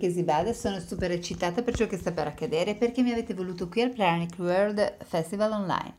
che si bada, sono super eccitata per ciò che sta per accadere perché mi avete voluto qui al Pranic World Festival Online.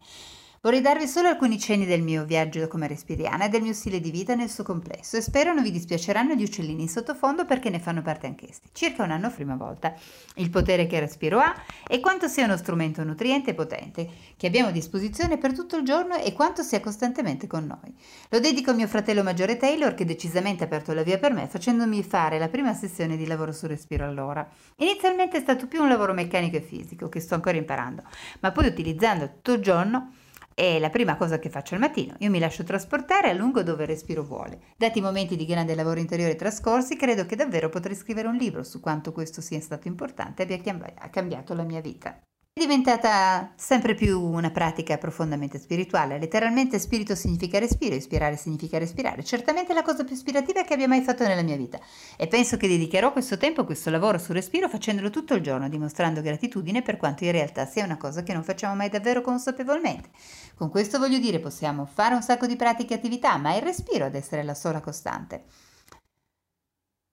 Vorrei darvi solo alcuni cenni del mio viaggio come respiriana e del mio stile di vita nel suo complesso e spero non vi dispiaceranno gli uccellini in sottofondo perché ne fanno parte anch'essi. Circa un anno prima volta. Il potere che respiro ha e quanto sia uno strumento nutriente e potente che abbiamo a disposizione per tutto il giorno e quanto sia costantemente con noi. Lo dedico a mio fratello maggiore Taylor che decisamente ha aperto la via per me facendomi fare la prima sessione di lavoro sul respiro allora. Inizialmente è stato più un lavoro meccanico e fisico che sto ancora imparando, ma poi utilizzando tutto il giorno è la prima cosa che faccio al mattino. Io mi lascio trasportare a lungo dove il respiro vuole. Dati i momenti di grande lavoro interiore trascorsi, credo che davvero potrei scrivere un libro su quanto questo sia stato importante e abbia cambiato la mia vita. È diventata sempre più una pratica profondamente spirituale. Letteralmente spirito significa respiro, ispirare significa respirare. Certamente la cosa più ispirativa che abbia mai fatto nella mia vita. E penso che dedicherò questo tempo questo lavoro sul respiro facendolo tutto il giorno, dimostrando gratitudine per quanto in realtà sia una cosa che non facciamo mai davvero consapevolmente. Con questo voglio dire possiamo fare un sacco di pratiche e attività, ma è il respiro ad essere la sola costante.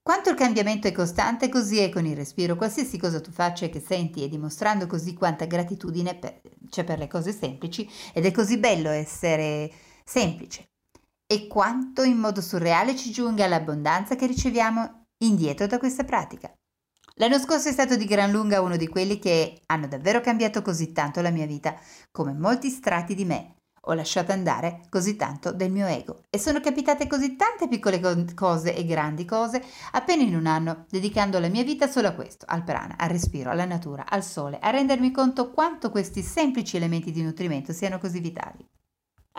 Quanto il cambiamento è costante, così è con il respiro. Qualsiasi cosa tu faccia e che senti e dimostrando così quanta gratitudine c'è per le cose semplici ed è così bello essere semplice. E quanto in modo surreale ci giunga l'abbondanza che riceviamo indietro da questa pratica. L'anno scorso è stato di gran lunga uno di quelli che hanno davvero cambiato così tanto la mia vita, come molti strati di me, ho lasciato andare così tanto del mio ego e sono capitate così tante piccole cose e grandi cose appena in un anno, dedicando la mia vita solo a questo, al prana, al respiro, alla natura, al sole, a rendermi conto quanto questi semplici elementi di nutrimento siano così vitali.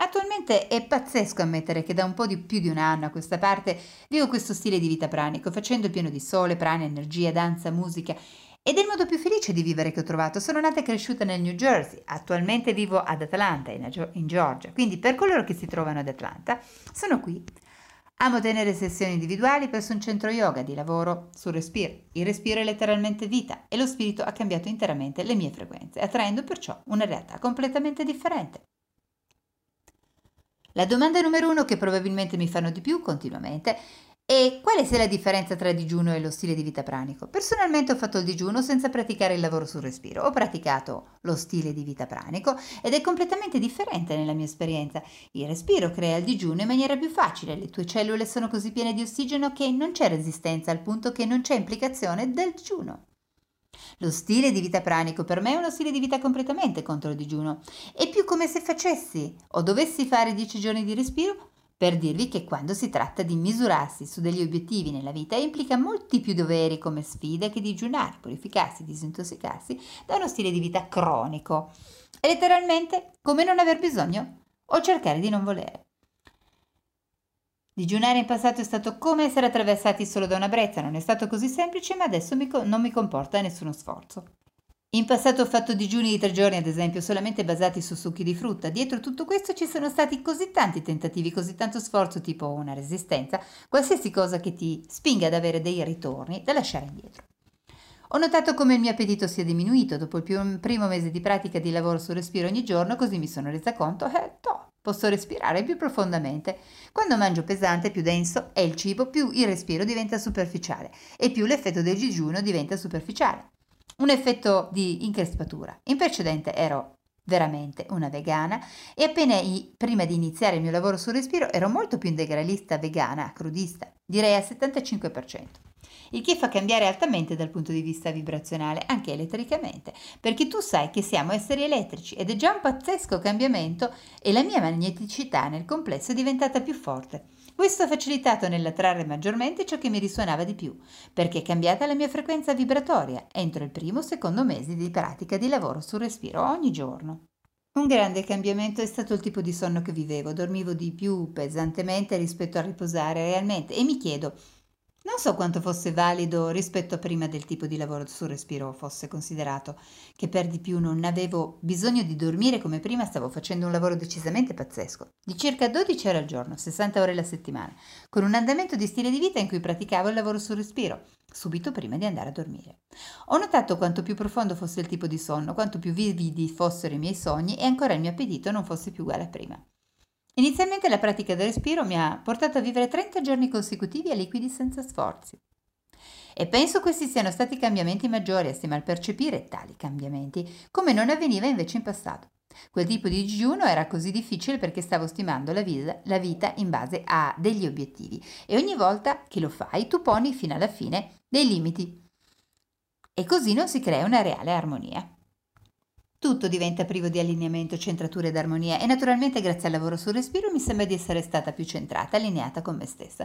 Attualmente è pazzesco ammettere che da un po' di più di un anno a questa parte vivo questo stile di vita pranico, facendo pieno di sole, prana, energia, danza, musica ed è il modo più felice di vivere che ho trovato. Sono nata e cresciuta nel New Jersey, attualmente vivo ad Atlanta, in Georgia. Quindi per coloro che si trovano ad Atlanta, sono qui. Amo tenere sessioni individuali presso un centro yoga di lavoro sul respiro. Il respiro è letteralmente vita e lo spirito ha cambiato interamente le mie frequenze, attraendo perciò una realtà completamente differente. La domanda numero uno che probabilmente mi fanno di più continuamente e quale sia la differenza tra digiuno e lo stile di vita pranico? Personalmente ho fatto il digiuno senza praticare il lavoro sul respiro. Ho praticato lo stile di vita pranico ed è completamente differente nella mia esperienza. Il respiro crea il digiuno in maniera più facile. Le tue cellule sono così piene di ossigeno che non c'è resistenza al punto che non c'è implicazione del digiuno. Lo stile di vita pranico per me è uno stile di vita completamente contro il digiuno. È più come se facessi o dovessi fare 10 giorni di respiro per dirvi che quando si tratta di misurarsi su degli obiettivi nella vita implica molti più doveri come sfida che digiunare, purificarsi, disintossicarsi da uno stile di vita cronico. È letteralmente come non aver bisogno o cercare di non volere. Digiunare in passato è stato come essere attraversati solo da una brezza, non è stato così semplice, ma adesso mi co- non mi comporta nessuno sforzo. In passato ho fatto digiuni di tre giorni, ad esempio, solamente basati su succhi di frutta. Dietro tutto questo ci sono stati così tanti tentativi, così tanto sforzo, tipo una resistenza, qualsiasi cosa che ti spinga ad avere dei ritorni da lasciare indietro. Ho notato come il mio appetito sia diminuito dopo il primo mese di pratica di lavoro sul respiro ogni giorno, così mi sono resa conto, eh, posso respirare più profondamente. Quando mangio pesante, più denso è il cibo, più il respiro diventa superficiale e più l'effetto del digiuno diventa superficiale un effetto di increspatura. In precedente ero veramente una vegana e appena prima di iniziare il mio lavoro sul respiro ero molto più integralista, vegana, crudista, direi al 75%. Il che fa cambiare altamente dal punto di vista vibrazionale, anche elettricamente, perché tu sai che siamo esseri elettrici ed è già un pazzesco cambiamento e la mia magneticità nel complesso è diventata più forte. Questo ha facilitato nell'attrarre maggiormente ciò che mi risuonava di più, perché è cambiata la mia frequenza vibratoria entro il primo o secondo mese di pratica di lavoro sul respiro ogni giorno. Un grande cambiamento è stato il tipo di sonno che vivevo, dormivo di più pesantemente rispetto a riposare realmente e mi chiedo non so quanto fosse valido rispetto a prima del tipo di lavoro sul respiro fosse considerato, che per di più non avevo bisogno di dormire come prima stavo facendo un lavoro decisamente pazzesco, di circa 12 ore al giorno, 60 ore alla settimana, con un andamento di stile di vita in cui praticavo il lavoro sul respiro, subito prima di andare a dormire. Ho notato quanto più profondo fosse il tipo di sonno, quanto più vividi fossero i miei sogni e ancora il mio appetito non fosse più uguale a prima. Inizialmente la pratica del respiro mi ha portato a vivere 30 giorni consecutivi a liquidi senza sforzi. E penso questi siano stati i cambiamenti maggiori, assieme al percepire tali cambiamenti, come non avveniva invece in passato. Quel tipo di digiuno era così difficile perché stavo stimando la vita, la vita, in base a degli obiettivi e ogni volta che lo fai tu poni fino alla fine dei limiti e così non si crea una reale armonia. Tutto diventa privo di allineamento, centratura ed armonia e naturalmente grazie al lavoro sul respiro mi sembra di essere stata più centrata, allineata con me stessa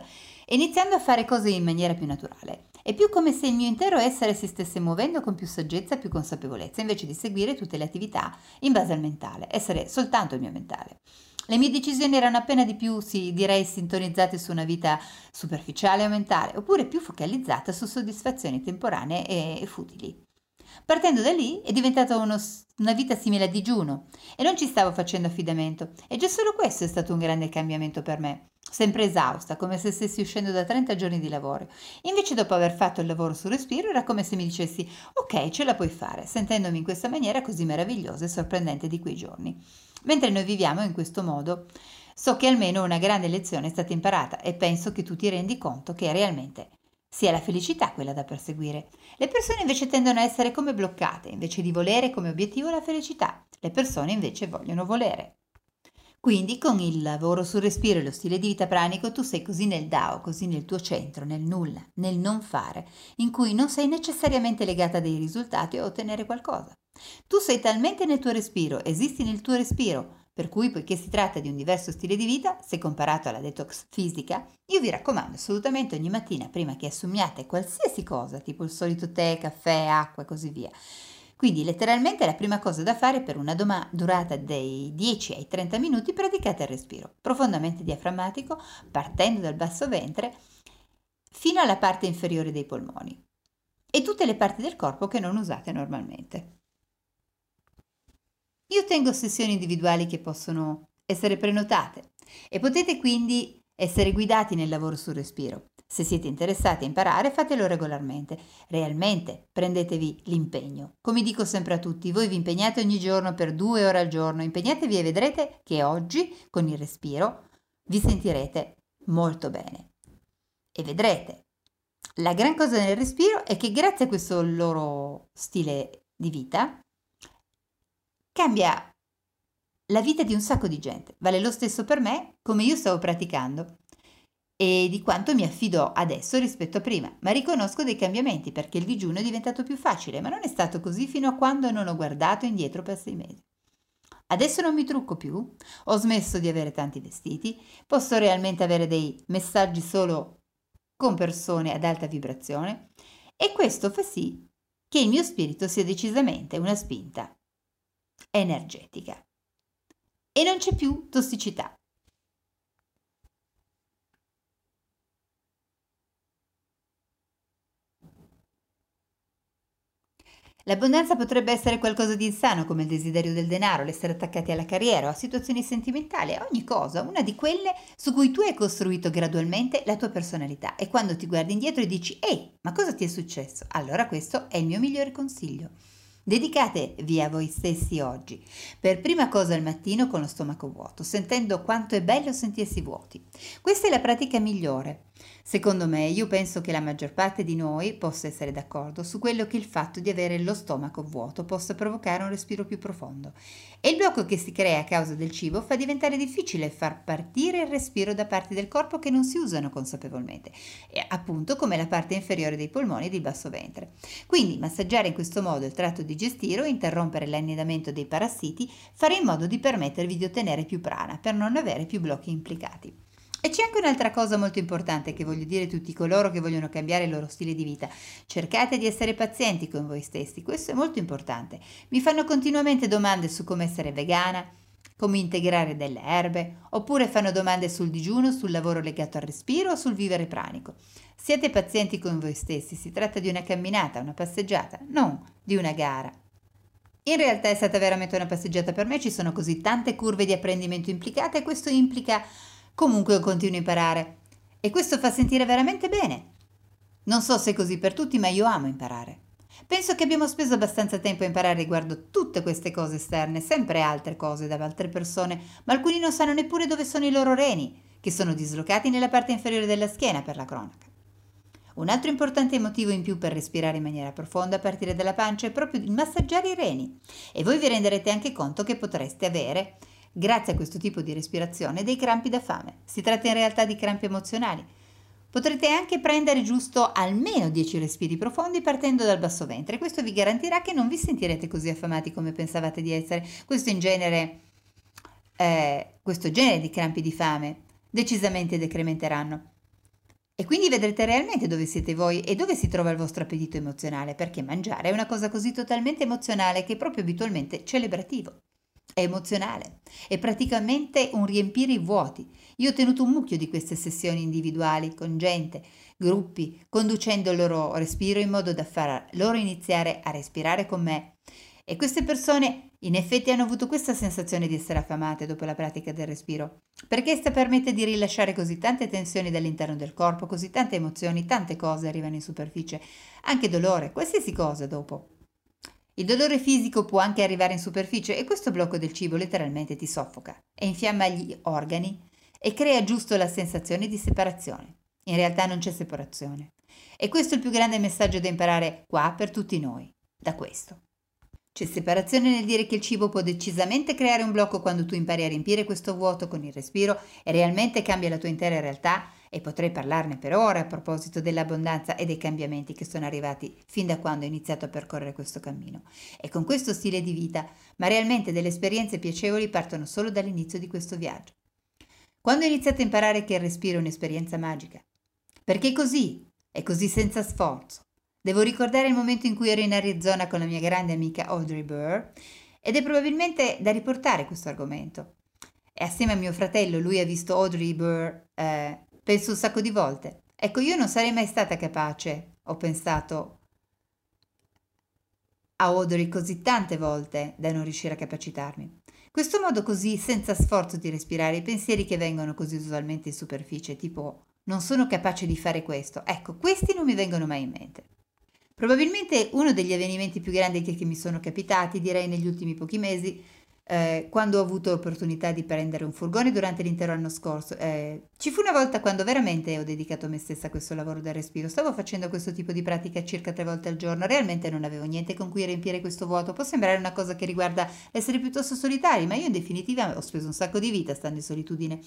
iniziando a fare cose in maniera più naturale. È più come se il mio intero essere si stesse muovendo con più saggezza e più consapevolezza invece di seguire tutte le attività in base al mentale, essere soltanto il mio mentale. Le mie decisioni erano appena di più, sì, direi, sintonizzate su una vita superficiale o mentale, oppure più focalizzata su soddisfazioni temporanee e futili. Partendo da lì è diventata uno, una vita simile a digiuno e non ci stavo facendo affidamento e già solo questo è stato un grande cambiamento per me. Sempre esausta, come se stessi uscendo da 30 giorni di lavoro. Invece dopo aver fatto il lavoro sul respiro era come se mi dicessi ok, ce la puoi fare, sentendomi in questa maniera così meravigliosa e sorprendente di quei giorni. Mentre noi viviamo in questo modo, so che almeno una grande lezione è stata imparata e penso che tu ti rendi conto che realmente sia la felicità quella da perseguire. Le persone invece tendono a essere come bloccate, invece di volere come obiettivo la felicità. Le persone invece vogliono volere. Quindi con il lavoro sul respiro e lo stile di vita pranico tu sei così nel Dao, così nel tuo centro, nel nulla, nel non fare, in cui non sei necessariamente legata a dei risultati o a ottenere qualcosa. Tu sei talmente nel tuo respiro, esisti nel tuo respiro, per cui, poiché si tratta di un diverso stile di vita, se comparato alla detox fisica, io vi raccomando assolutamente ogni mattina, prima che assumiate qualsiasi cosa, tipo il solito tè, caffè, acqua e così via. Quindi letteralmente la prima cosa da fare per una doma- durata dei 10 ai 30 minuti praticate il respiro, profondamente diaframmatico, partendo dal basso ventre fino alla parte inferiore dei polmoni e tutte le parti del corpo che non usate normalmente. Io tengo sessioni individuali che possono essere prenotate e potete quindi essere guidati nel lavoro sul respiro. Se siete interessati a imparare, fatelo regolarmente. Realmente prendetevi l'impegno. Come dico sempre a tutti, voi vi impegnate ogni giorno per due ore al giorno, impegnatevi e vedrete che oggi, con il respiro, vi sentirete molto bene. E vedrete. La gran cosa del respiro è che grazie a questo loro stile di vita, cambia la vita di un sacco di gente. Vale lo stesso per me, come io stavo praticando e di quanto mi affido adesso rispetto a prima, ma riconosco dei cambiamenti perché il digiuno è diventato più facile, ma non è stato così fino a quando non ho guardato indietro per sei mesi. Adesso non mi trucco più, ho smesso di avere tanti vestiti, posso realmente avere dei messaggi solo con persone ad alta vibrazione e questo fa sì che il mio spirito sia decisamente una spinta energetica. E non c'è più tossicità. L'abbondanza potrebbe essere qualcosa di insano come il desiderio del denaro, l'essere attaccati alla carriera o a situazioni sentimentali, ogni cosa, una di quelle su cui tu hai costruito gradualmente la tua personalità e quando ti guardi indietro e dici ehi, ma cosa ti è successo? Allora questo è il mio migliore consiglio. Dedicatevi a voi stessi oggi, per prima cosa al mattino con lo stomaco vuoto, sentendo quanto è bello sentirsi vuoti. Questa è la pratica migliore. Secondo me, io penso che la maggior parte di noi possa essere d'accordo su quello che il fatto di avere lo stomaco vuoto possa provocare un respiro più profondo. E il blocco che si crea a causa del cibo fa diventare difficile far partire il respiro da parti del corpo che non si usano consapevolmente, appunto come la parte inferiore dei polmoni e del basso ventre. Quindi massaggiare in questo modo il tratto digestivo, interrompere l'annidamento dei parassiti, fare in modo di permettervi di ottenere più prana per non avere più blocchi implicati. E c'è anche un'altra cosa molto importante che voglio dire a tutti coloro che vogliono cambiare il loro stile di vita. Cercate di essere pazienti con voi stessi, questo è molto importante. Mi fanno continuamente domande su come essere vegana, come integrare delle erbe, oppure fanno domande sul digiuno, sul lavoro legato al respiro o sul vivere pranico. Siate pazienti con voi stessi, si tratta di una camminata, una passeggiata, non di una gara. In realtà è stata veramente una passeggiata per me, ci sono così tante curve di apprendimento implicate e questo implica Comunque io continuo a imparare e questo fa sentire veramente bene. Non so se è così per tutti, ma io amo imparare. Penso che abbiamo speso abbastanza tempo a imparare riguardo tutte queste cose esterne, sempre altre cose da altre persone, ma alcuni non sanno neppure dove sono i loro reni, che sono dislocati nella parte inferiore della schiena per la cronaca. Un altro importante motivo in più per respirare in maniera profonda a partire dalla pancia è proprio il massaggiare i reni e voi vi renderete anche conto che potreste avere, grazie a questo tipo di respirazione, dei crampi da fame. Si tratta in realtà di crampi emozionali. Potrete anche prendere giusto almeno 10 respiri profondi partendo dal basso ventre. Questo vi garantirà che non vi sentirete così affamati come pensavate di essere. Questo in genere, eh, questo genere di crampi di fame decisamente decrementeranno. E quindi vedrete realmente dove siete voi e dove si trova il vostro appetito emozionale, perché mangiare è una cosa così totalmente emozionale che è proprio abitualmente celebrativo. È emozionale, è praticamente un riempire i vuoti. Io ho tenuto un mucchio di queste sessioni individuali con gente, gruppi, conducendo il loro respiro in modo da far loro iniziare a respirare con me e queste persone in effetti hanno avuto questa sensazione di essere affamate dopo la pratica del respiro, perché essa permette di rilasciare così tante tensioni dall'interno del corpo, così tante emozioni, tante cose arrivano in superficie, anche dolore, qualsiasi cosa dopo. Il dolore fisico può anche arrivare in superficie e questo blocco del cibo letteralmente ti soffoca e infiamma gli organi e crea giusto la sensazione di separazione. In realtà non c'è separazione. E questo è il più grande messaggio da imparare qua per tutti noi, da questo. C'è separazione nel dire che il cibo può decisamente creare un blocco quando tu impari a riempire questo vuoto con il respiro e realmente cambia la tua intera realtà e potrei parlarne per ore a proposito dell'abbondanza e dei cambiamenti che sono arrivati fin da quando ho iniziato a percorrere questo cammino. E con questo stile di vita, ma realmente delle esperienze piacevoli partono solo dall'inizio di questo viaggio. Quando ho iniziato a imparare che il respiro è un'esperienza magica? Perché così, è così senza sforzo. Devo ricordare il momento in cui ero in Arizona con la mia grande amica Audrey Burr ed è probabilmente da riportare questo argomento. E assieme a mio fratello, lui ha visto Audrey Burr, eh, penso un sacco di volte. Ecco, io non sarei mai stata capace, ho pensato a Audrey così tante volte da non riuscire a capacitarmi. Questo modo così, senza sforzo di respirare, i pensieri che vengono così usualmente in superficie, tipo non sono capace di fare questo, ecco, questi non mi vengono mai in mente. Probabilmente uno degli avvenimenti più grandi che, che mi sono capitati, direi negli ultimi pochi mesi, eh, quando ho avuto l'opportunità di prendere un furgone durante l'intero anno scorso. Eh, ci fu una volta quando veramente ho dedicato me stessa a questo lavoro del respiro. Stavo facendo questo tipo di pratica circa tre volte al giorno. Realmente non avevo niente con cui riempire questo vuoto. Può sembrare una cosa che riguarda essere piuttosto solitari, ma io in definitiva ho speso un sacco di vita stando in solitudine.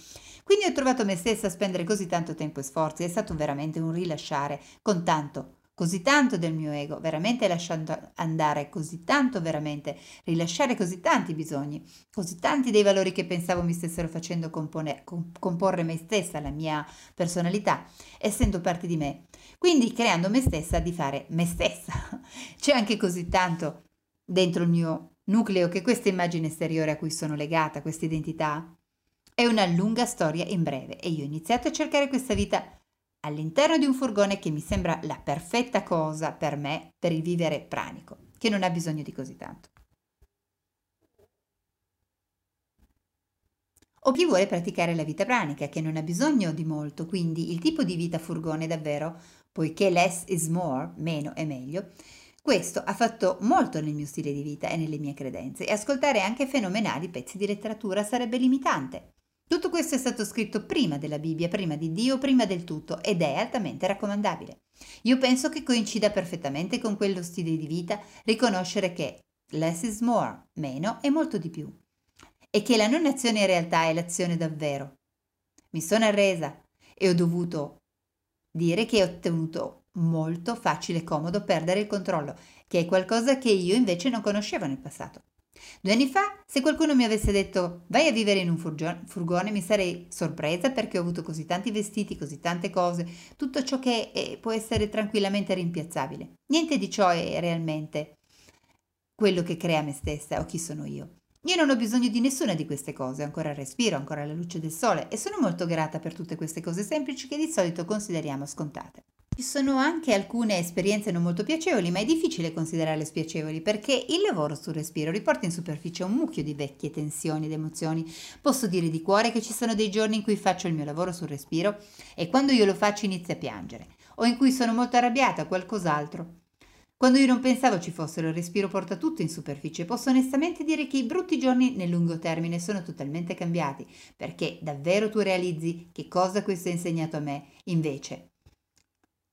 Quindi ho trovato me stessa a spendere così tanto tempo e sforzi. È stato veramente un rilasciare con tanto così tanto del mio ego, veramente lasciando andare così tanto, veramente rilasciare così tanti bisogni, così tanti dei valori che pensavo mi stessero facendo compone, comporre me stessa, la mia personalità, essendo parte di me. Quindi creando me stessa di fare me stessa. C'è anche così tanto dentro il mio nucleo che questa immagine esteriore a cui sono legata, questa identità, è una lunga storia in breve e io ho iniziato a cercare questa vita all'interno di un furgone che mi sembra la perfetta cosa per me per il vivere pranico, che non ha bisogno di così tanto. O chi vuole praticare la vita pranica, che non ha bisogno di molto, quindi il tipo di vita furgone davvero, poiché less is more, meno è meglio, questo ha fatto molto nel mio stile di vita e nelle mie credenze e ascoltare anche fenomenali pezzi di letteratura sarebbe limitante. Tutto questo è stato scritto prima della Bibbia, prima di Dio, prima del tutto ed è altamente raccomandabile. Io penso che coincida perfettamente con quello stile di vita riconoscere che less is more, meno è molto di più, e che la non azione in realtà è l'azione davvero. Mi sono arresa e ho dovuto dire che ho ottenuto molto facile e comodo perdere il controllo, che è qualcosa che io invece non conoscevo nel passato. Due anni fa, se qualcuno mi avesse detto vai a vivere in un furgone, mi sarei sorpresa perché ho avuto così tanti vestiti, così tante cose, tutto ciò che è, può essere tranquillamente rimpiazzabile. Niente di ciò è realmente quello che crea me stessa o chi sono io. Io non ho bisogno di nessuna di queste cose, ancora respiro, ancora la luce del sole e sono molto grata per tutte queste cose semplici che di solito consideriamo scontate. Ci sono anche alcune esperienze non molto piacevoli, ma è difficile considerarle spiacevoli perché il lavoro sul respiro riporta in superficie un mucchio di vecchie tensioni ed emozioni. Posso dire di cuore che ci sono dei giorni in cui faccio il mio lavoro sul respiro e quando io lo faccio inizio a piangere, o in cui sono molto arrabbiata qualcos'altro. Quando io non pensavo ci fossero, il respiro porta tutto in superficie. Posso onestamente dire che i brutti giorni nel lungo termine sono totalmente cambiati, perché davvero tu realizzi che cosa questo ha insegnato a me. Invece,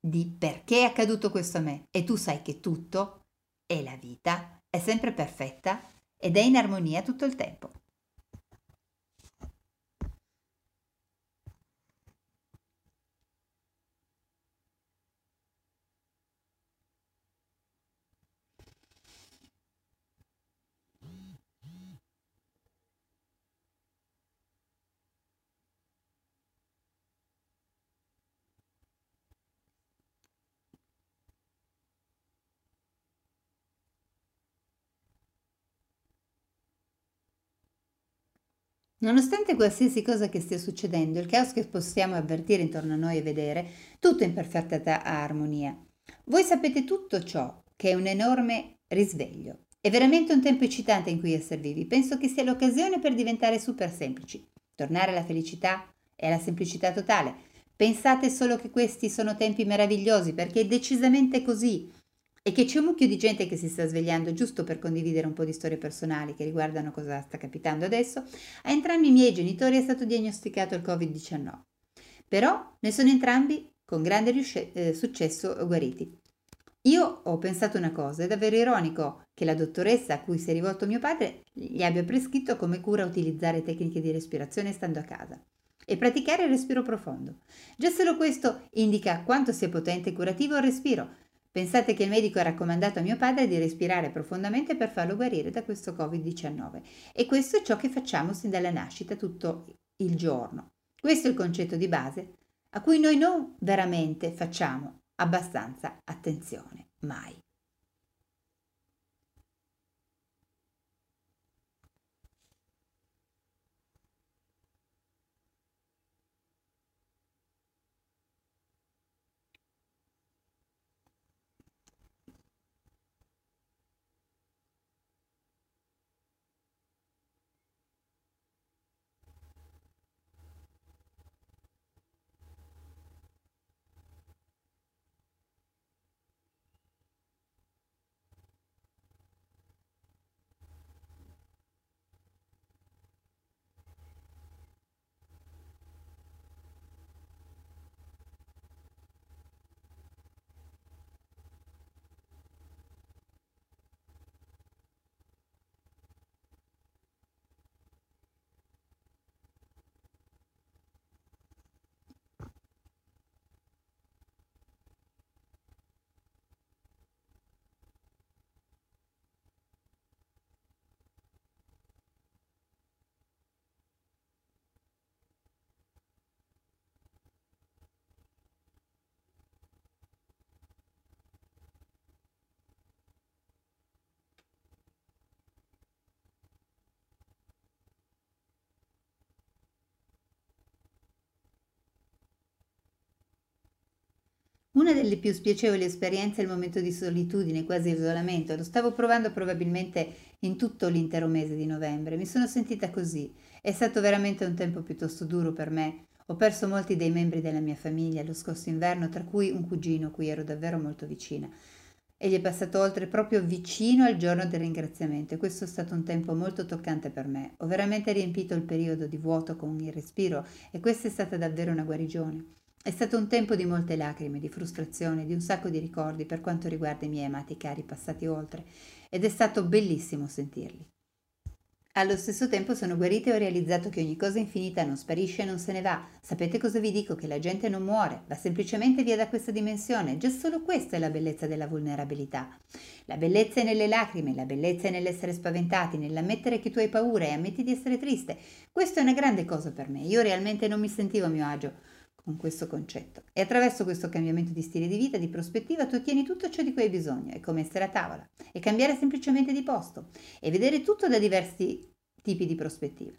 di perché è accaduto questo a me e tu sai che tutto è la vita, è sempre perfetta ed è in armonia tutto il tempo. Nonostante qualsiasi cosa che stia succedendo, il caos che possiamo avvertire intorno a noi e vedere, tutto in perfetta armonia. Voi sapete tutto ciò, che è un enorme risveglio. È veramente un tempo eccitante in cui essere vivi. Penso che sia l'occasione per diventare super semplici. Tornare alla felicità e alla semplicità totale. Pensate solo che questi sono tempi meravigliosi perché è decisamente così e che c'è un mucchio di gente che si sta svegliando giusto per condividere un po' di storie personali che riguardano cosa sta capitando adesso, a entrambi i miei genitori è stato diagnosticato il Covid-19. Però ne sono entrambi con grande riusci- eh, successo guariti. Io ho pensato una cosa, è davvero ironico che la dottoressa a cui si è rivolto mio padre gli abbia prescritto come cura utilizzare tecniche di respirazione stando a casa e praticare il respiro profondo. Già solo questo indica quanto sia potente e curativo il respiro, Pensate che il medico ha raccomandato a mio padre di respirare profondamente per farlo guarire da questo Covid-19 e questo è ciò che facciamo sin dalla nascita tutto il giorno. Questo è il concetto di base a cui noi non veramente facciamo abbastanza attenzione, mai. Una delle più spiacevoli esperienze è il momento di solitudine, quasi isolamento. Lo stavo provando probabilmente in tutto l'intero mese di novembre. Mi sono sentita così. È stato veramente un tempo piuttosto duro per me. Ho perso molti dei membri della mia famiglia lo scorso inverno, tra cui un cugino cui ero davvero molto vicina. Egli è passato oltre proprio vicino al giorno del ringraziamento e questo è stato un tempo molto toccante per me. Ho veramente riempito il periodo di vuoto con il respiro e questa è stata davvero una guarigione. È stato un tempo di molte lacrime, di frustrazione, di un sacco di ricordi per quanto riguarda i miei amati cari passati oltre, ed è stato bellissimo sentirli. Allo stesso tempo sono guarita e ho realizzato che ogni cosa infinita non sparisce e non se ne va. Sapete cosa vi dico? Che la gente non muore, va semplicemente via da questa dimensione. Già solo questa è la bellezza della vulnerabilità. La bellezza è nelle lacrime, la bellezza è nell'essere spaventati, nell'ammettere che tu hai paura e ammetti di essere triste. Questa è una grande cosa per me. Io realmente non mi sentivo a mio agio con questo concetto. E attraverso questo cambiamento di stile di vita, di prospettiva, tu ottieni tutto ciò di cui hai bisogno. È come essere a tavola e cambiare semplicemente di posto e vedere tutto da diversi tipi di prospettiva.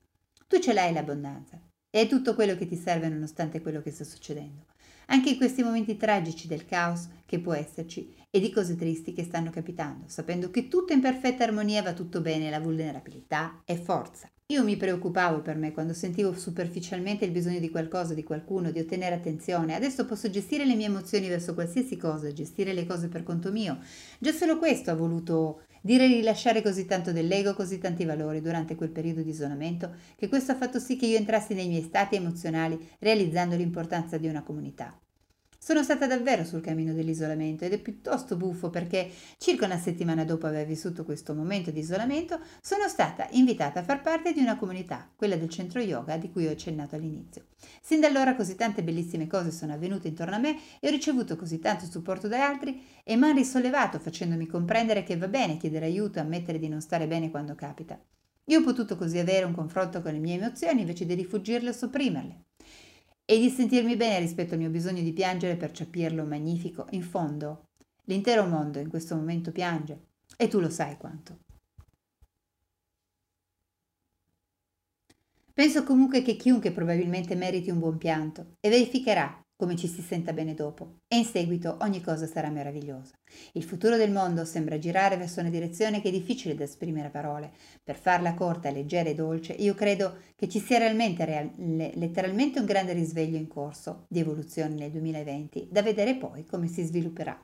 Tu ce l'hai l'abbondanza e è tutto quello che ti serve nonostante quello che sta succedendo. Anche in questi momenti tragici del caos che può esserci e di cose tristi che stanno capitando, sapendo che tutto in perfetta armonia va tutto bene, la vulnerabilità è forza. Io mi preoccupavo per me quando sentivo superficialmente il bisogno di qualcosa, di qualcuno, di ottenere attenzione. Adesso posso gestire le mie emozioni verso qualsiasi cosa, gestire le cose per conto mio. Già solo questo ha voluto dire rilasciare così tanto dell'ego, così tanti valori durante quel periodo di isolamento, che questo ha fatto sì che io entrassi nei miei stati emozionali, realizzando l'importanza di una comunità. Sono stata davvero sul cammino dell'isolamento ed è piuttosto buffo perché circa una settimana dopo aver vissuto questo momento di isolamento sono stata invitata a far parte di una comunità, quella del centro yoga di cui ho accennato all'inizio. Sin da allora così tante bellissime cose sono avvenute intorno a me e ho ricevuto così tanto supporto da altri e mi hanno risollevato facendomi comprendere che va bene chiedere aiuto e ammettere di non stare bene quando capita. Io ho potuto così avere un confronto con le mie emozioni invece di rifugirle o sopprimerle e di sentirmi bene rispetto al mio bisogno di piangere per capirlo magnifico. In fondo, l'intero mondo in questo momento piange e tu lo sai quanto. Penso comunque che chiunque probabilmente meriti un buon pianto e verificherà come ci si senta bene dopo e in seguito ogni cosa sarà meravigliosa. Il futuro del mondo sembra girare verso una direzione che è difficile da esprimere a parole. Per farla corta, leggera e dolce, io credo che ci sia realmente, real, letteralmente un grande risveglio in corso di evoluzione nel 2020, da vedere poi come si svilupperà.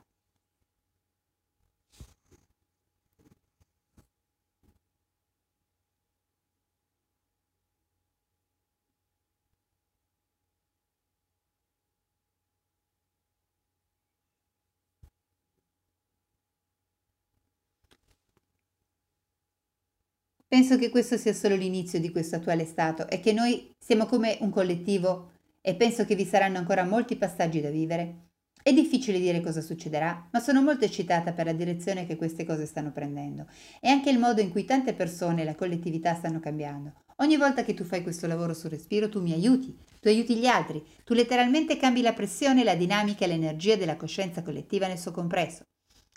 Penso che questo sia solo l'inizio di questo attuale stato e che noi siamo come un collettivo e penso che vi saranno ancora molti passaggi da vivere. È difficile dire cosa succederà, ma sono molto eccitata per la direzione che queste cose stanno prendendo e anche il modo in cui tante persone e la collettività stanno cambiando. Ogni volta che tu fai questo lavoro sul respiro, tu mi aiuti, tu aiuti gli altri, tu letteralmente cambi la pressione, la dinamica e l'energia della coscienza collettiva nel suo compresso.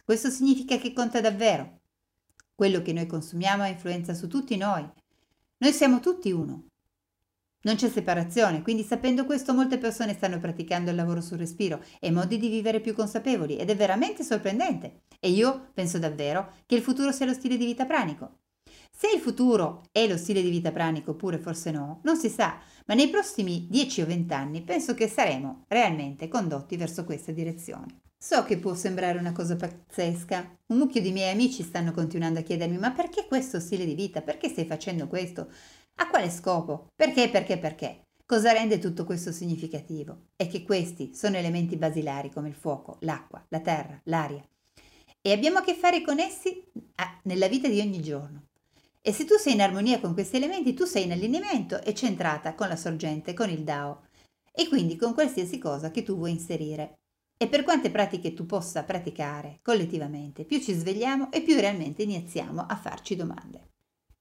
Questo significa che conta davvero. Quello che noi consumiamo ha influenza su tutti noi. Noi siamo tutti uno. Non c'è separazione, quindi sapendo questo molte persone stanno praticando il lavoro sul respiro e modi di vivere più consapevoli ed è veramente sorprendente. E io penso davvero che il futuro sia lo stile di vita pranico. Se il futuro è lo stile di vita pranico oppure forse no, non si sa, ma nei prossimi 10 o 20 anni penso che saremo realmente condotti verso questa direzione. So che può sembrare una cosa pazzesca. Un mucchio di miei amici stanno continuando a chiedermi ma perché questo stile di vita? Perché stai facendo questo? A quale scopo? Perché, perché, perché? Cosa rende tutto questo significativo? È che questi sono elementi basilari come il fuoco, l'acqua, la terra, l'aria. E abbiamo a che fare con essi ah, nella vita di ogni giorno. E se tu sei in armonia con questi elementi, tu sei in allineamento e centrata con la sorgente, con il Dao, e quindi con qualsiasi cosa che tu vuoi inserire. E per quante pratiche tu possa praticare collettivamente, più ci svegliamo e più realmente iniziamo a farci domande.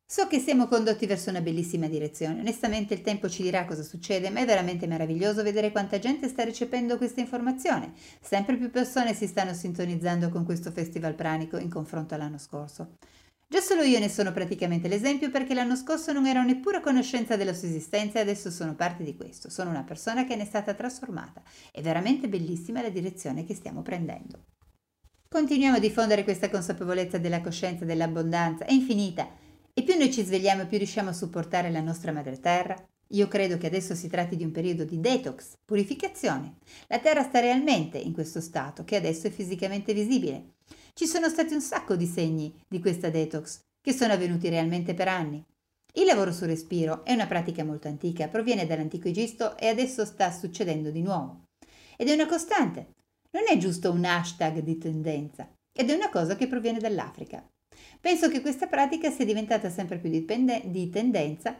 So che siamo condotti verso una bellissima direzione, onestamente il tempo ci dirà cosa succede, ma è veramente meraviglioso vedere quanta gente sta recependo questa informazione. Sempre più persone si stanno sintonizzando con questo festival pranico in confronto all'anno scorso. Già solo io ne sono praticamente l'esempio perché l'anno scorso non ero neppure a conoscenza della sua esistenza e adesso sono parte di questo. Sono una persona che ne è stata trasformata. È veramente bellissima la direzione che stiamo prendendo. Continuiamo a diffondere questa consapevolezza della coscienza dell'abbondanza, è infinita. E più noi ci svegliamo, più riusciamo a supportare la nostra madre terra. Io credo che adesso si tratti di un periodo di detox, purificazione. La terra sta realmente in questo stato, che adesso è fisicamente visibile. Ci sono stati un sacco di segni di questa detox, che sono avvenuti realmente per anni. Il lavoro sul respiro è una pratica molto antica, proviene dall'antico Egitto e adesso sta succedendo di nuovo. Ed è una costante. Non è giusto un hashtag di tendenza, ed è una cosa che proviene dall'Africa. Penso che questa pratica sia diventata sempre più dipende- di tendenza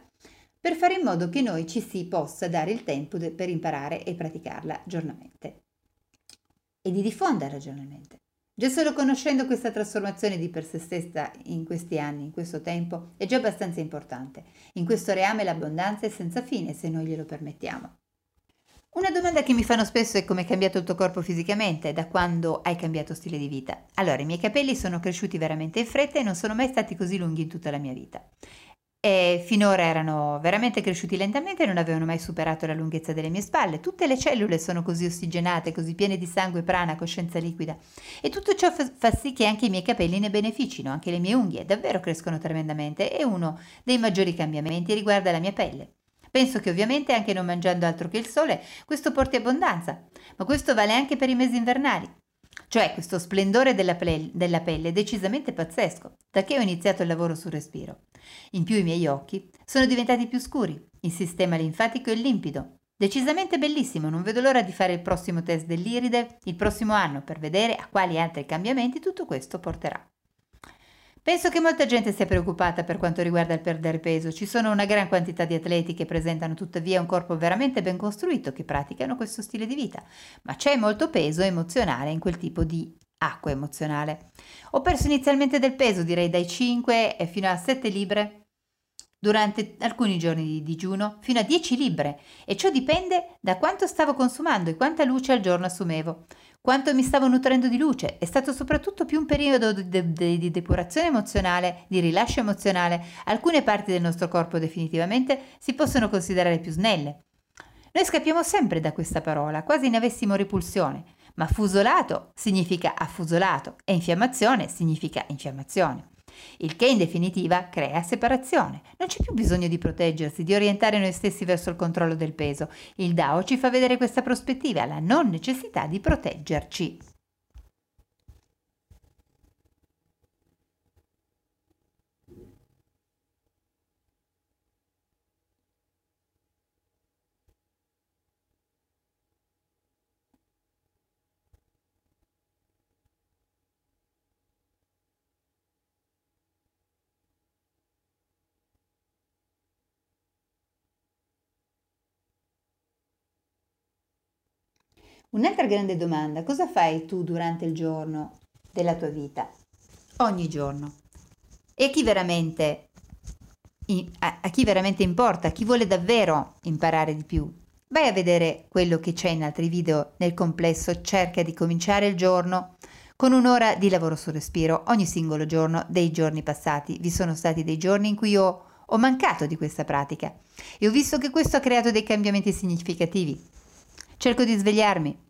per fare in modo che noi ci si possa dare il tempo de- per imparare e praticarla giornalmente e di diffonderla giornalmente. Già solo conoscendo questa trasformazione di per se stessa in questi anni, in questo tempo, è già abbastanza importante. In questo reame l'abbondanza è senza fine se noi glielo permettiamo. Una domanda che mi fanno spesso è come è cambiato il tuo corpo fisicamente da quando hai cambiato stile di vita. Allora, i miei capelli sono cresciuti veramente in fretta e non sono mai stati così lunghi in tutta la mia vita e finora erano veramente cresciuti lentamente e non avevano mai superato la lunghezza delle mie spalle. Tutte le cellule sono così ossigenate, così piene di sangue, prana, coscienza liquida. E tutto ciò fa, fa sì che anche i miei capelli ne beneficino, anche le mie unghie davvero crescono tremendamente e uno dei maggiori cambiamenti riguarda la mia pelle. Penso che ovviamente anche non mangiando altro che il sole questo porti abbondanza, ma questo vale anche per i mesi invernali. Cioè questo splendore della, ple- della pelle decisamente pazzesco, da che ho iniziato il lavoro sul respiro. In più i miei occhi sono diventati più scuri, il sistema linfatico è limpido, Decisamente bellissimo, non vedo l'ora di fare il prossimo test dell'iride il prossimo anno per vedere a quali altri cambiamenti tutto questo porterà. Penso che molta gente sia preoccupata per quanto riguarda il perdere peso. Ci sono una gran quantità di atleti che presentano tuttavia un corpo veramente ben costruito che praticano questo stile di vita, ma c'è molto peso emozionale in quel tipo di acqua emozionale. Ho perso inizialmente del peso, direi dai 5 fino a 7 libbre durante alcuni giorni di digiuno, fino a 10 libbre, e ciò dipende da quanto stavo consumando e quanta luce al giorno assumevo. Quanto mi stavo nutrendo di luce è stato soprattutto più un periodo di, de- di, depurazione emozionale, di rilascio emozionale. Alcune parti del nostro corpo definitivamente si possono considerare più snelle. Noi scappiamo sempre da questa parola, quasi ne avessimo repulsione, ma fusolato significa affusolato e infiammazione significa infiammazione il che in definitiva crea separazione. Non c'è più bisogno di proteggersi, di orientare noi stessi verso il controllo del peso. Il Dao ci fa vedere questa prospettiva, la non necessità di proteggerci. Un'altra grande domanda, cosa fai tu durante il giorno della tua vita? Ogni giorno. E a chi veramente, a chi veramente importa, chi vuole davvero imparare di più? Vai a vedere quello che c'è in altri video nel complesso, cerca di cominciare il giorno con un'ora di lavoro sul respiro ogni singolo giorno dei giorni passati. Vi sono stati dei giorni in cui ho, ho mancato di questa pratica e ho visto che questo ha creato dei cambiamenti significativi. Cerco di svegliarmi,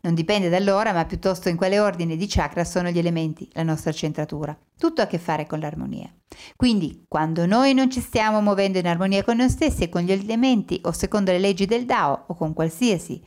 non dipende dall'ora, ma piuttosto in quale ordine di chakra sono gli elementi, la nostra centratura. Tutto ha a che fare con l'armonia. Quindi, quando noi non ci stiamo muovendo in armonia con noi stessi e con gli elementi, o secondo le leggi del Tao, o con qualsiasi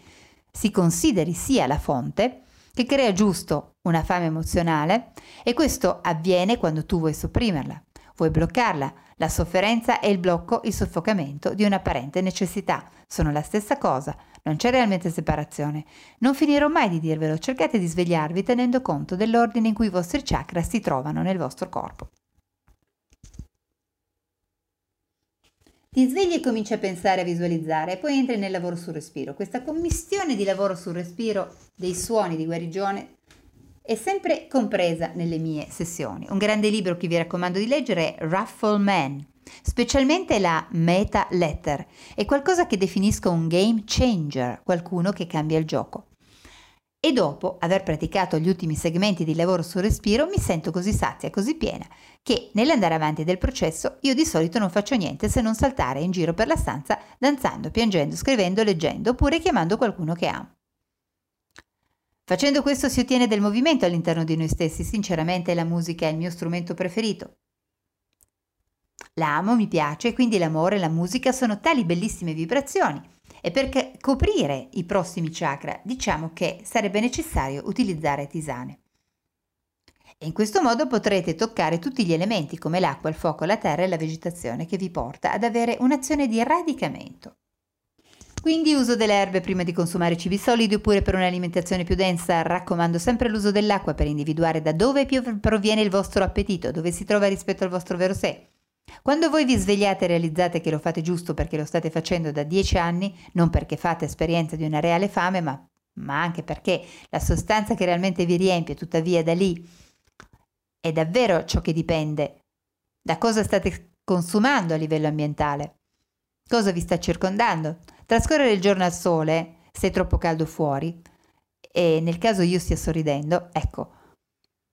si consideri sia la fonte, che crea giusto una fame emozionale, e questo avviene quando tu vuoi sopprimerla, vuoi bloccarla. La sofferenza e il blocco, il soffocamento di un'apparente necessità sono la stessa cosa non c'è realmente separazione. Non finirò mai di dirvelo, cercate di svegliarvi tenendo conto dell'ordine in cui i vostri chakra si trovano nel vostro corpo. Ti svegli e cominci a pensare, a visualizzare e poi entri nel lavoro sul respiro. Questa commissione di lavoro sul respiro dei suoni di guarigione è sempre compresa nelle mie sessioni. Un grande libro che vi raccomando di leggere è Raffle Man Specialmente la meta letter è qualcosa che definisco un game changer, qualcuno che cambia il gioco. E dopo aver praticato gli ultimi segmenti di lavoro sul respiro mi sento così sazia così piena che nell'andare avanti del processo io di solito non faccio niente se non saltare in giro per la stanza danzando, piangendo, scrivendo, leggendo oppure chiamando qualcuno che amo. Facendo questo si ottiene del movimento all'interno di noi stessi, sinceramente la musica è il mio strumento preferito. La amo, mi piace, quindi l'amore e la musica sono tali bellissime vibrazioni. E per coprire i prossimi chakra diciamo che sarebbe necessario utilizzare tisane. E in questo modo potrete toccare tutti gli elementi come l'acqua, il fuoco, la terra e la vegetazione che vi porta ad avere un'azione di radicamento. Quindi uso delle erbe prima di consumare cibi solidi oppure per un'alimentazione più densa raccomando sempre l'uso dell'acqua per individuare da dove proviene il vostro appetito, dove si trova rispetto al vostro vero sé. Quando voi vi svegliate e realizzate che lo fate giusto perché lo state facendo da dieci anni, non perché fate esperienza di una reale fame, ma, ma anche perché la sostanza che realmente vi riempie, tuttavia da lì, è davvero ciò che dipende da cosa state consumando a livello ambientale, cosa vi sta circondando. Trascorrere il giorno al sole, se è troppo caldo fuori, e nel caso io stia sorridendo, ecco,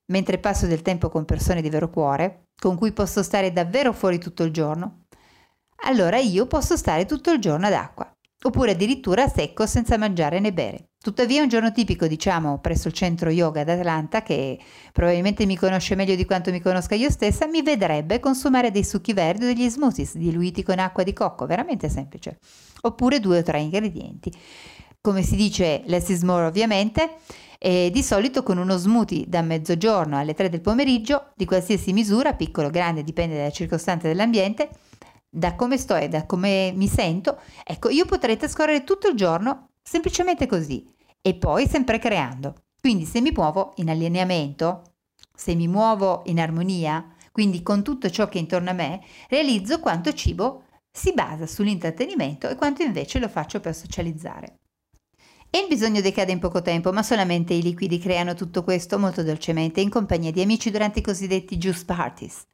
mentre passo del tempo con persone di vero cuore, con cui posso stare davvero fuori tutto il giorno, allora io posso stare tutto il giorno ad acqua, oppure addirittura a secco senza mangiare né bere. Tuttavia un giorno tipico, diciamo, presso il centro yoga d'Atlanta, che probabilmente mi conosce meglio di quanto mi conosca io stessa, mi vedrebbe consumare dei succhi verdi o degli smoothies diluiti con acqua di cocco, veramente semplice, oppure due o tre ingredienti. Come si dice less is more ovviamente, e di solito con uno smoothie da mezzogiorno alle 3 del pomeriggio, di qualsiasi misura, piccolo o grande, dipende dalle circostanze dell'ambiente, da come sto e da come mi sento, ecco, io potrei trascorrere tutto il giorno semplicemente così e poi sempre creando. Quindi se mi muovo in allineamento, se mi muovo in armonia, quindi con tutto ciò che è intorno a me, realizzo quanto cibo si basa sull'intrattenimento e quanto invece lo faccio per socializzare. E il bisogno decade in poco tempo, ma solamente i liquidi creano tutto questo molto dolcemente in compagnia di amici durante i cosiddetti juice parties.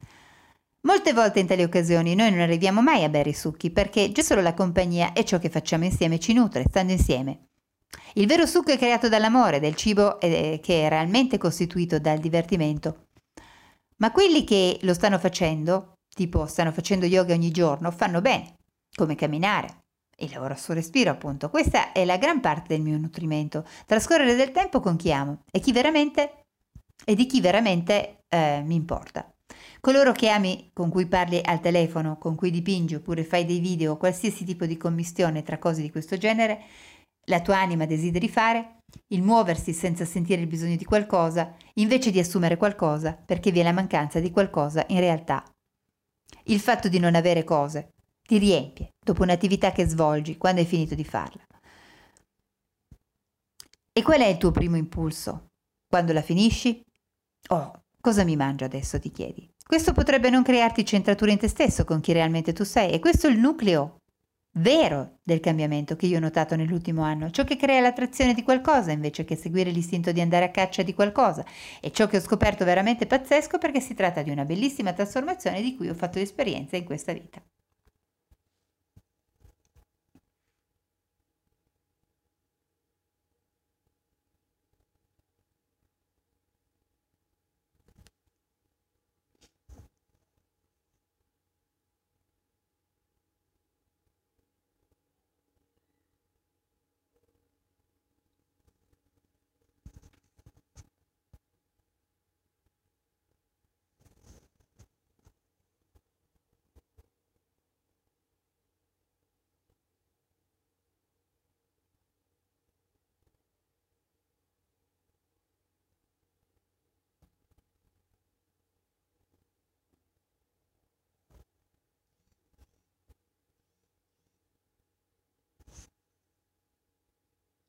Molte volte in tali occasioni noi non arriviamo mai a bere i succhi perché già solo la compagnia e ciò che facciamo insieme ci nutre, stando insieme. Il vero succo è creato dall'amore, del cibo eh, che è realmente costituito dal divertimento. Ma quelli che lo stanno facendo, tipo stanno facendo yoga ogni giorno, fanno bene, come camminare, e lavoro sul respiro, appunto. Questa è la gran parte del mio nutrimento. Trascorrere del tempo con chi amo e chi veramente e di chi veramente eh, mi importa. Coloro che ami, con cui parli al telefono, con cui dipingi oppure fai dei video, qualsiasi tipo di commistione tra cose di questo genere, la tua anima desideri fare, il muoversi senza sentire il bisogno di qualcosa, invece di assumere qualcosa perché vi è la mancanza di qualcosa in realtà. Il fatto di non avere cose, ti riempie dopo un'attività che svolgi quando hai finito di farla. E qual è il tuo primo impulso? Quando la finisci? Oh, cosa mi mangio adesso, ti chiedi. Questo potrebbe non crearti centratura in te stesso con chi realmente tu sei e questo è il nucleo vero del cambiamento che io ho notato nell'ultimo anno, ciò che crea l'attrazione di qualcosa invece che seguire l'istinto di andare a caccia di qualcosa e ciò che ho scoperto veramente pazzesco perché si tratta di una bellissima trasformazione di cui ho fatto esperienza in questa vita.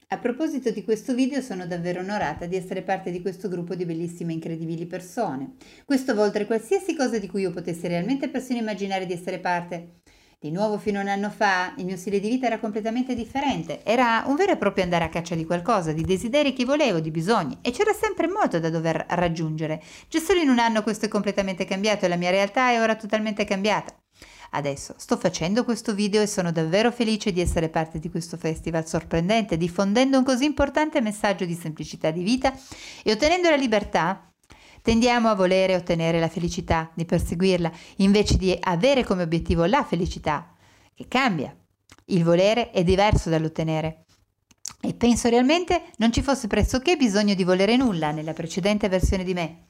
A proposito di questo video sono davvero onorata di essere parte di questo gruppo di bellissime e incredibili persone. Questo va oltre qualsiasi cosa di cui io potessi realmente persino immaginare di essere parte. Di nuovo fino a un anno fa il mio stile di vita era completamente differente, era un vero e proprio andare a caccia di qualcosa, di desideri che volevo, di bisogni e c'era sempre molto da dover raggiungere. Già solo in un anno questo è completamente cambiato e la mia realtà è ora totalmente cambiata. Adesso sto facendo questo video e sono davvero felice di essere parte di questo festival sorprendente, diffondendo un così importante messaggio di semplicità di vita e ottenendo la libertà. Tendiamo a volere ottenere la felicità, di perseguirla, invece di avere come obiettivo la felicità, che cambia. Il volere è diverso dall'ottenere. E penso realmente non ci fosse pressoché bisogno di volere nulla nella precedente versione di me.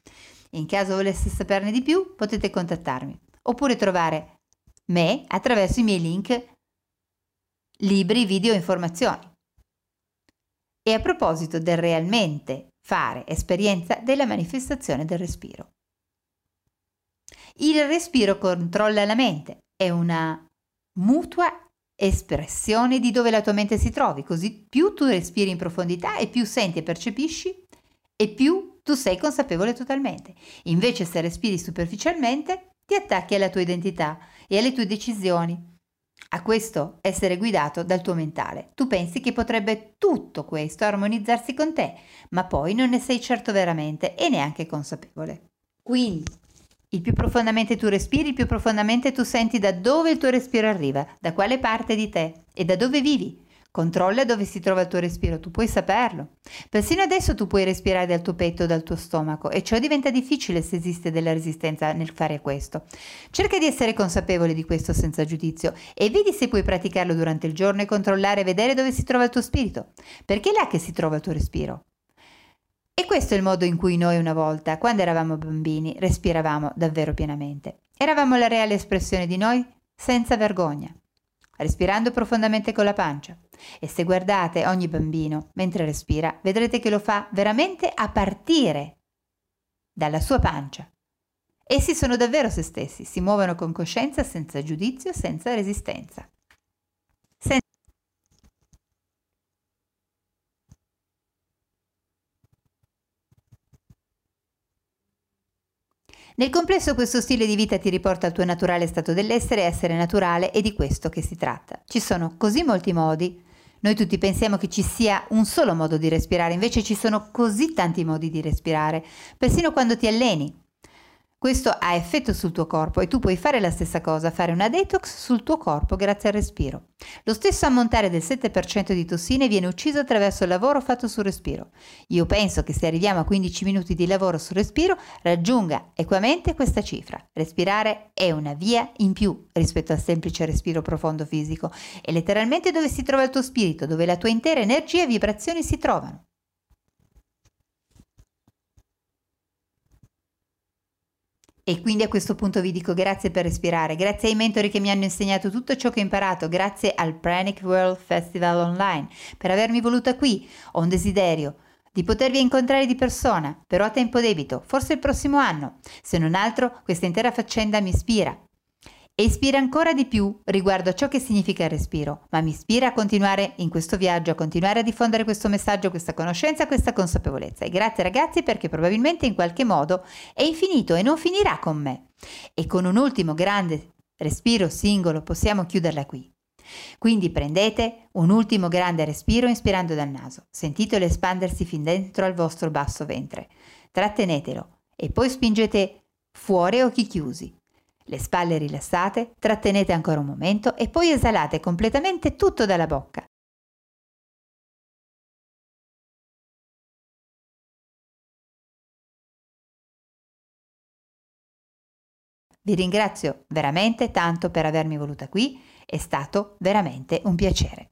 In caso volesse saperne di più, potete contattarmi oppure trovare me attraverso i miei link, libri, video e informazioni. E a proposito del realmente fare esperienza della manifestazione del respiro. Il respiro controlla la mente, è una mutua espressione di dove la tua mente si trovi, così più tu respiri in profondità e più senti e percepisci e più tu sei consapevole totalmente. Invece se respiri superficialmente ti attacchi alla tua identità e alle tue decisioni. A questo essere guidato dal tuo mentale. Tu pensi che potrebbe tutto questo armonizzarsi con te, ma poi non ne sei certo veramente e neanche consapevole. Quindi, il più profondamente tu respiri, il più profondamente tu senti da dove il tuo respiro arriva, da quale parte di te e da dove vivi. Controlla dove si trova il tuo respiro, tu puoi saperlo. Persino adesso tu puoi respirare dal tuo petto o dal tuo stomaco e ciò diventa difficile se esiste della resistenza nel fare questo. Cerca di essere consapevole di questo senza giudizio e vedi se puoi praticarlo durante il giorno e controllare e vedere dove si trova il tuo spirito, perché è là che si trova il tuo respiro. E questo è il modo in cui noi una volta, quando eravamo bambini, respiravamo davvero pienamente. Eravamo la reale espressione di noi senza vergogna respirando profondamente con la pancia. E se guardate ogni bambino mentre respira, vedrete che lo fa veramente a partire dalla sua pancia. Essi sono davvero se stessi, si muovono con coscienza, senza giudizio, senza resistenza. Nel complesso questo stile di vita ti riporta al tuo naturale stato dell'essere, essere naturale, è di questo che si tratta. Ci sono così molti modi. Noi tutti pensiamo che ci sia un solo modo di respirare, invece ci sono così tanti modi di respirare, persino quando ti alleni. Questo ha effetto sul tuo corpo e tu puoi fare la stessa cosa, fare una detox sul tuo corpo grazie al respiro. Lo stesso ammontare del 7% di tossine viene ucciso attraverso il lavoro fatto sul respiro. Io penso che se arriviamo a 15 minuti di lavoro sul respiro raggiunga equamente questa cifra. Respirare è una via in più rispetto al semplice respiro profondo fisico. È letteralmente dove si trova il tuo spirito, dove la tua intera energia e vibrazioni si trovano. E quindi a questo punto vi dico grazie per respirare, grazie ai mentori che mi hanno insegnato tutto ciò che ho imparato, grazie al Pranic World Festival Online per avermi voluta qui. Ho un desiderio di potervi incontrare di persona, però a tempo debito, forse il prossimo anno. Se non altro, questa intera faccenda mi ispira e ispira ancora di più riguardo a ciò che significa il respiro, ma mi ispira a continuare in questo viaggio, a continuare a diffondere questo messaggio, questa conoscenza, questa consapevolezza. E grazie ragazzi perché probabilmente in qualche modo è infinito e non finirà con me. E con un ultimo grande respiro singolo possiamo chiuderla qui. Quindi prendete un ultimo grande respiro inspirando dal naso, sentitelo espandersi fin dentro al vostro basso ventre, trattenetelo e poi spingete fuori occhi chiusi le spalle rilassate, trattenete ancora un momento e poi esalate completamente tutto dalla bocca. Vi ringrazio veramente tanto per avermi voluta qui, è stato veramente un piacere.